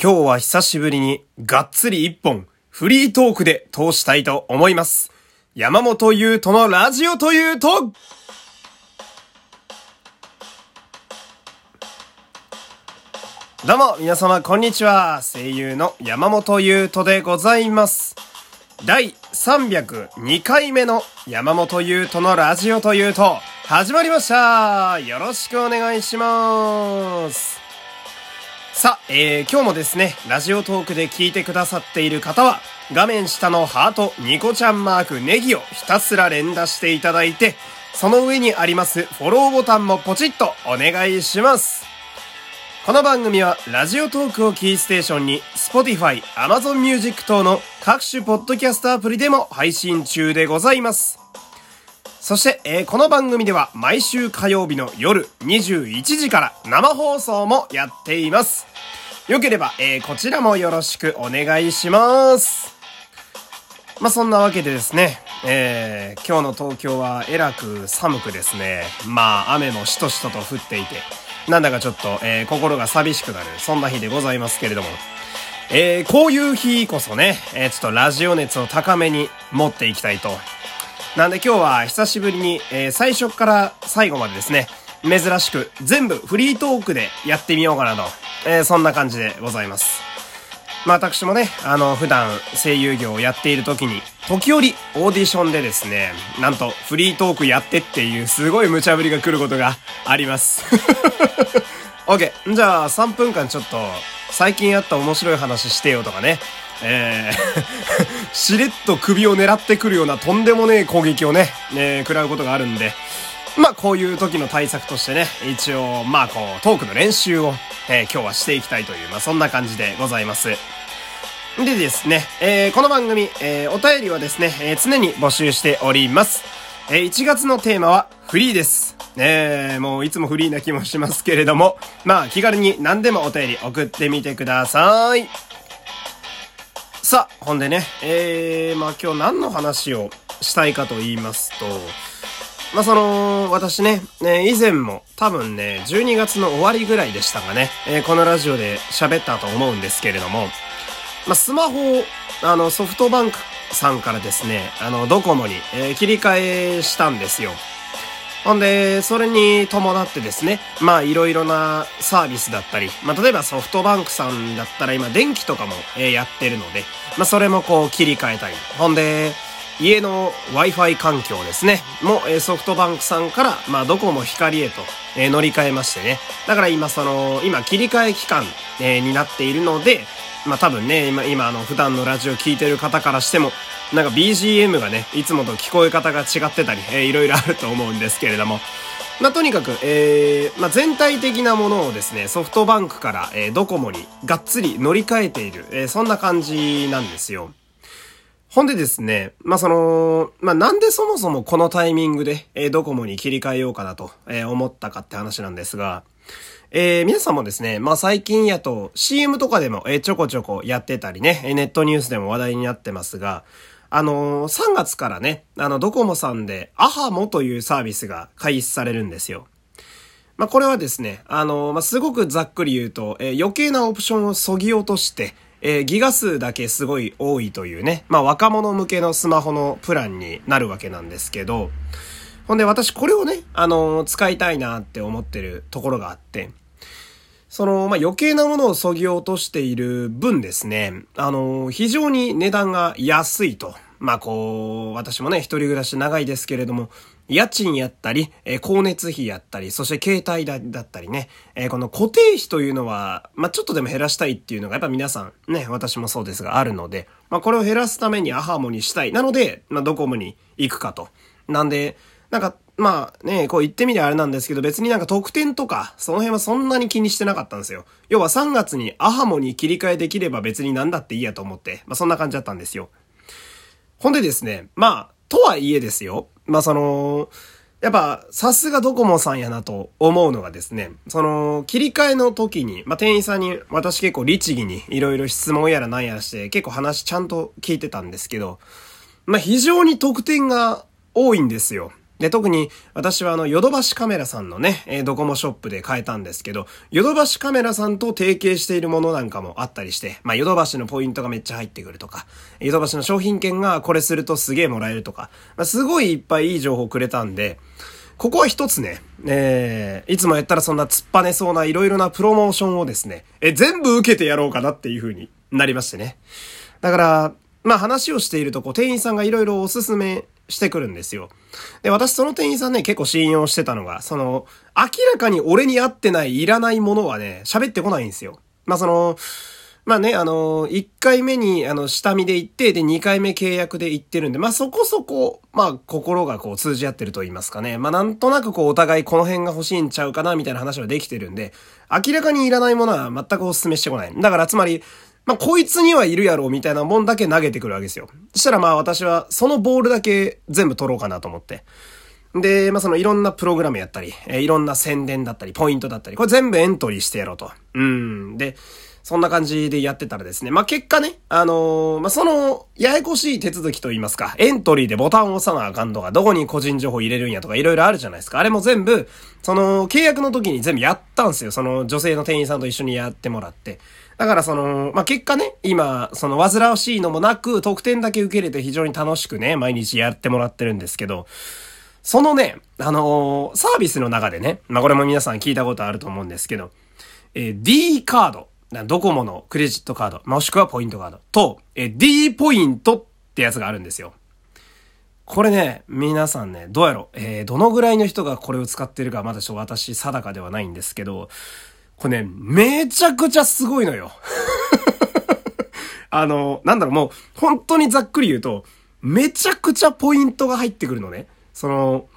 今日は久しぶりにがっつり一本フリートークで通したいと思います。山本優斗のラジオというと、どうも、皆様、こんにちは。声優の山本優斗でございます。第302回目の山本優斗のラジオというと、始まりましたよろしくお願いしますさあ、えー、今日もですね、ラジオトークで聞いてくださっている方は、画面下のハート、ニコちゃんマーク、ネギをひたすら連打していただいて、その上にありますフォローボタンもポチッとお願いします。この番組は、ラジオトークをキーステーションに、Spotify、Amazon Music 等の各種ポッドキャストアプリでも配信中でございます。そして、えー、この番組では毎週火曜日の夜21時から生放送もやっています。よければ、えー、こちらもよろしくお願いします。まあ、そんなわけでですね、えー、今日の東京はえらく寒くですね、まあ、雨もしとしとと降っていて、なんだかちょっと、えー、心が寂しくなる、そんな日でございますけれども、えー、こういう日こそね、えー、ちょっとラジオ熱を高めに持っていきたいとなんで今日は久しぶりに、えー、最初から最後までですね、珍しく全部フリートークでやってみようかなと、えー、そんな感じでございます。まあ私もね、あの、普段声優業をやっている時に、時折オーディションでですね、なんとフリートークやってっていうすごい無茶ぶりが来ることがあります。OK。じゃあ3分間ちょっと最近あった面白い話してよとかね。えーしれっと首を狙ってくるようなとんでもねえ攻撃をね、えー、食らうことがあるんで、まあこういう時の対策としてね、一応、まあこう、トークの練習を、えー、今日はしていきたいという、まあそんな感じでございます。でですね、えー、この番組、えー、お便りはですね、えー、常に募集しております。えー、1月のテーマはフリーです。え、もういつもフリーな気もしますけれども、まあ気軽に何でもお便り送ってみてください。さあ、ほんでね、えー、まあ今日何の話をしたいかと言いますと、まあその、私ね、ね、以前も多分ね、12月の終わりぐらいでしたがね、えー、このラジオで喋ったと思うんですけれども、まあスマホを、あの、ソフトバンクさんからですね、あの、ドコモに、えー、切り替えしたんですよ。ほんで、それに伴ってですね、まあいろいろなサービスだったり、まあ例えばソフトバンクさんだったら今電気とかも、え、やってるので、まあそれもこう切り替えたり、ほんで、家の Wi-Fi 環境ですね、も、え、ソフトバンクさんから、まあドコモ光へと、え、乗り換えましてね。だから今その、今切り替え期間、え、になっているので、まあ多分ね、今、今あの普段のラジオ聴いてる方からしても、なんか BGM がね、いつもと聞こえ方が違ってたり、いろいろあると思うんですけれども、まあ、とにかく、えー、まあ、全体的なものをですね、ソフトバンクから、えー、ドコモにがっつり乗り換えている、えー、そんな感じなんですよ。ほんでですね、まあ、その、まあ、なんでそもそもこのタイミングで、えー、ドコモに切り替えようかなと、えー、思ったかって話なんですが、えー、皆さんもですね、まあ、最近やと CM とかでも、えー、ちょこちょこやってたりね、ネットニュースでも話題になってますが、あのー、3月からね、あの、ドコモさんで、アハモというサービスが開始されるんですよ。まあ、これはですね、あのー、まあ、すごくざっくり言うと、えー、余計なオプションを削ぎ落として、え、ギガ数だけすごい多いというね、まあ、若者向けのスマホのプランになるわけなんですけど、ほんで私これをね、あの、使いたいなって思ってるところがあって、その、まあ、余計なものを削ぎ落としている分ですね、あの、非常に値段が安いと。まあ、こう、私もね、一人暮らし長いですけれども、家賃やったり、えー、光熱費やったり、そして携帯代だったりね、えー、この固定費というのは、まあ、ちょっとでも減らしたいっていうのが、やっぱ皆さん、ね、私もそうですが、あるので、まあ、これを減らすためにアハモにしたい。なので、まあ、ドコモに行くかと。なんで、なんか、まあね、こう言ってみりゃあれなんですけど、別になんか特典とか、その辺はそんなに気にしてなかったんですよ。要は3月にアハモに切り替えできれば別になんだっていいやと思って、まあそんな感じだったんですよ。ほんでですね、まあ、とはいえですよ。まあその、やっぱ、さすがドコモさんやなと思うのがですね、その、切り替えの時に、まあ、店員さんに、私結構律儀にいろいろ質問やらなんやらして、結構話ちゃんと聞いてたんですけど、まあ、非常に特典が多いんですよ。で、特に私はあの、ヨドバシカメラさんのね、えー、ドコモショップで買えたんですけど、ヨドバシカメラさんと提携しているものなんかもあったりして、まあ、ヨドバシのポイントがめっちゃ入ってくるとか、ヨドバシの商品券がこれするとすげえもらえるとか、まあ、すごいいっぱいいい情報くれたんで、ここは一つね、えー、いつもやったらそんな突っぱねそうないろいろなプロモーションをですね、え、全部受けてやろうかなっていう風になりましてね。だから、まあ話をしていると、こう、店員さんがいろいろおすすめしてくるんですよ。で、私その店員さんね、結構信用してたのが、その、明らかに俺に合ってない、いらないものはね、喋ってこないんですよ。まあその、まあね、あの、1回目に、あの、下見で行って、で、2回目契約で行ってるんで、まあそこそこ、まあ心がこう通じ合ってると言いますかね。まあなんとなくこうお互いこの辺が欲しいんちゃうかな、みたいな話はできてるんで、明らかにいらないものは全くお勧めしてこない。だからつまり、まあ、こいつにはいるやろうみたいなもんだけ投げてくるわけですよ。そしたらまあ私はそのボールだけ全部取ろうかなと思って。で、まあ、そのいろんなプログラムやったり、え、いろんな宣伝だったり、ポイントだったり、これ全部エントリーしてやろうと。うん。で、そんな感じでやってたらですね、まあ、結果ね、あのー、まあ、その、ややこしい手続きと言いますか、エントリーでボタンを押さなあかんとか、どこに個人情報入れるんやとか、いろいろあるじゃないですか。あれも全部、その、契約の時に全部やったんすよ。その、女性の店員さんと一緒にやってもらって。だからその、まあ、結果ね、今、その煩わしいのもなく、得点だけ受け入れて非常に楽しくね、毎日やってもらってるんですけど、そのね、あのー、サービスの中でね、まあ、これも皆さん聞いたことあると思うんですけど、えー、D カード、ドコモのクレジットカード、もしくはポイントカードと、え、D ポイントってやつがあるんですよ。これね、皆さんね、どうやろえー、どのぐらいの人がこれを使ってるかまだちょっと私定かではないんですけど、これね、めちゃくちゃすごいのよ。あの、なんだろう、もう、本当にざっくり言うと、めちゃくちゃポイントが入ってくるのね。その、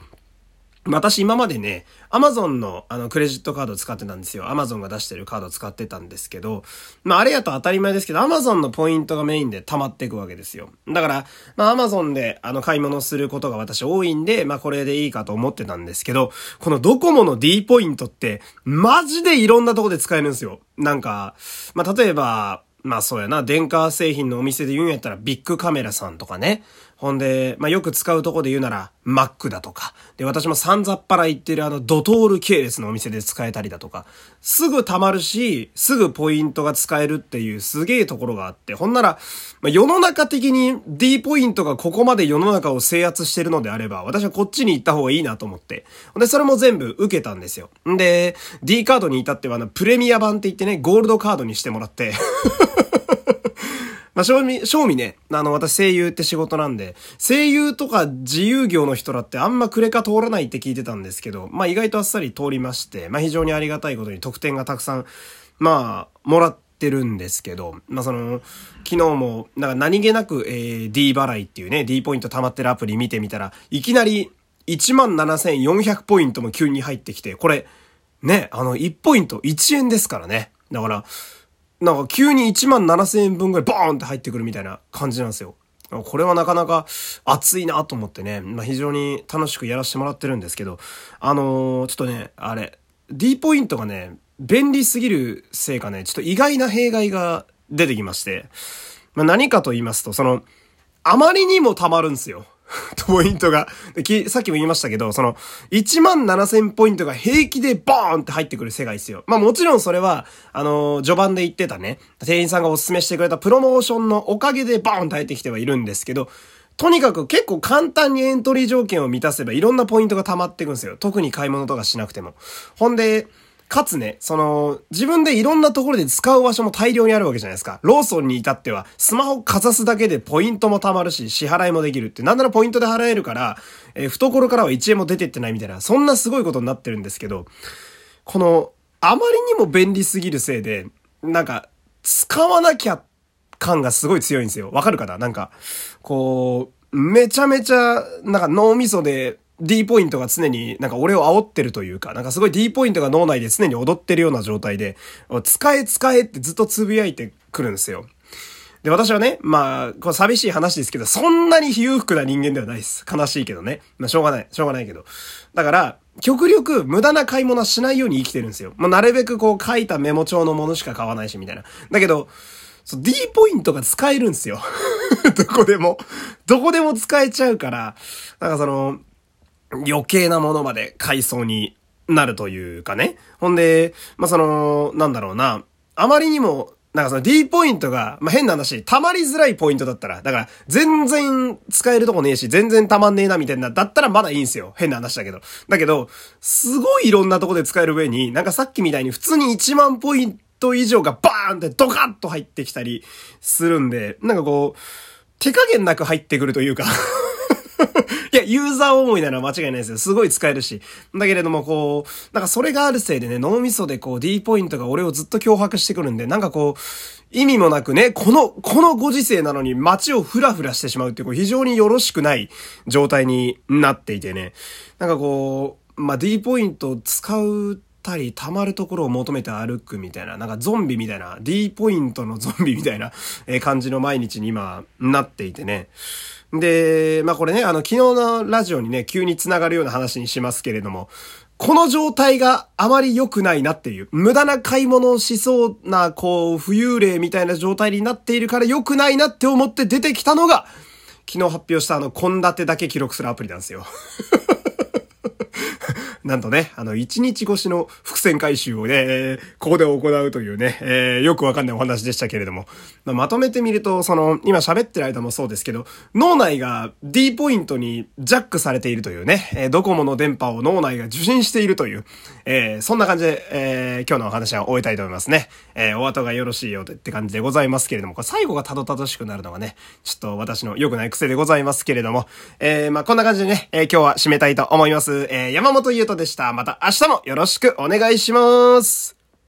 私今までね、アマゾンのあのクレジットカード使ってたんですよ。アマゾンが出してるカード使ってたんですけど、まああれやと当たり前ですけど、アマゾンのポイントがメインで溜まっていくわけですよ。だから、まあアマゾンであの買い物することが私多いんで、まあこれでいいかと思ってたんですけど、このドコモの D ポイントって、マジでいろんなとこで使えるんですよ。なんか、まあ例えば、まあそうやな、電化製品のお店で言うんやったらビッグカメラさんとかね。ほんで、まあよく使うとこで言うなら、マックだとか。で、私も散々っぱら行ってるあのドトール系列のお店で使えたりだとか。すぐ溜まるし、すぐポイントが使えるっていうすげえところがあって。ほんなら、まあ、世の中的に D ポイントがここまで世の中を制圧してるのであれば、私はこっちに行った方がいいなと思って。で、それも全部受けたんですよ。んで、D カードに至ってはあの、プレミア版って言ってね、ゴールドカードにしてもらってまあ、正味、正味ね、あの、私声優って仕事なんで、声優とか自由業の人らってあんまクレカ通らないって聞いてたんですけど、まあ、意外とあっさり通りまして、まあ、非常にありがたいことに得点がたくさん、まあ、もらってるんですけど、まあ、その、昨日も、なんか何気なく、えー、D 払いっていうね、D ポイント溜まってるアプリ見てみたら、いきなり17,400ポイントも急に入ってきて、これ、ね、あの、1ポイント1円ですからね。だから、なんか急に1万7000円分ぐらいボーンって入ってくるみたいな感じなんですよ。これはなかなか熱いなと思ってね、まあ、非常に楽しくやらせてもらってるんですけど、あのー、ちょっとね、あれ、D ポイントがね、便利すぎるせいかね、ちょっと意外な弊害が出てきまして、まあ、何かと言いますと、その、あまりにも溜まるんですよ。ポイントが。さっきも言いましたけど、その、1万7000ポイントが平気でボーンって入ってくる世界ですよ。まあもちろんそれは、あのー、序盤で言ってたね、店員さんがおすすめしてくれたプロモーションのおかげでボーンって入ってきてはいるんですけど、とにかく結構簡単にエントリー条件を満たせばいろんなポイントが溜まっていくんですよ。特に買い物とかしなくても。ほんで、かつね、その、自分でいろんなところで使う場所も大量にあるわけじゃないですか。ローソンに至っては、スマホかざすだけでポイントも貯まるし、支払いもできるって、なんならポイントで払えるから、えー、懐からは1円も出てってないみたいな、そんなすごいことになってるんですけど、この、あまりにも便利すぎるせいで、なんか、使わなきゃ感がすごい強いんですよ。わかるかな？なんか、こう、めちゃめちゃ、なんか脳みそで D ポイントが常になんか俺を煽ってるというか、なんかすごい D ポイントが脳内で常に踊ってるような状態で、使え使えってずっとつぶやいてくるんですよ。で、私はね、まあ、これ寂しい話ですけど、そんなに裕福な人間ではないです。悲しいけどね。まあ、しょうがない。しょうがないけど。だから、極力無駄な買い物はしないように生きてるんですよ。まあ、なるべくこう書いたメモ帳のものしか買わないし、みたいな。だけど、そう、D ポイントが使えるんですよ。どこでも。どこでも使えちゃうから、なんかその、余計なものまで買いそうになるというかね。ほんで、まあ、その、なんだろうな、あまりにも、なんかその D ポイントが、まあ、変な話、溜まりづらいポイントだったら、だから全然使えるとこねえし、全然溜まんねえなみたいな、だったらまだいいんすよ。変な話だけど。だけど、すごいいろんなとこで使える上に、なんかさっきみたいに普通に1万ポイント以上がバーンってドカッと入ってきたりするんで、なんかこう、手加減なく入ってくるというかいや、ユーザー思いなのは間違いないですよ。すごい使えるし。だけれども、こう、なんかそれがあるせいでね、脳みそでこう D ポイントが俺をずっと脅迫してくるんで、なんかこう、意味もなくね、この、このご時世なのに街をフラフラしてしまうっていう、こう非常によろしくない状態になっていてね。なんかこう、まあ、D ポイント使うたり溜まるところを求めて歩くみたいな、なんかゾンビみたいな、D ポイントのゾンビみたいな感じの毎日に今なっていてね。で、まあこれね、あの昨日のラジオにね、急に繋がるような話にしますけれども、この状態があまり良くないなっていう、無駄な買い物をしそうな、こう、浮遊霊みたいな状態になっているから良くないなって思って出てきたのが、昨日発表したあの、献立だけ記録するアプリなんですよ。なんとね、あの、一日越しの伏線回収をね、ここで行うというね、えー、よくわかんないお話でしたけれども、まあ、まとめてみると、その、今喋ってる間もそうですけど、脳内が D ポイントにジャックされているというね、えー、ドコモの電波を脳内が受信しているという、えー、そんな感じで、えー、今日のお話は終えたいと思いますね。えー、お後がよろしいよって感じでございますけれども、これ最後がたどたどしくなるのがね、ちょっと私の良くない癖でございますけれども、えー、まあ、こんな感じでね、えー、今日は締めたいと思います。えー、山本優トでした。また明日もよろしくお願いします。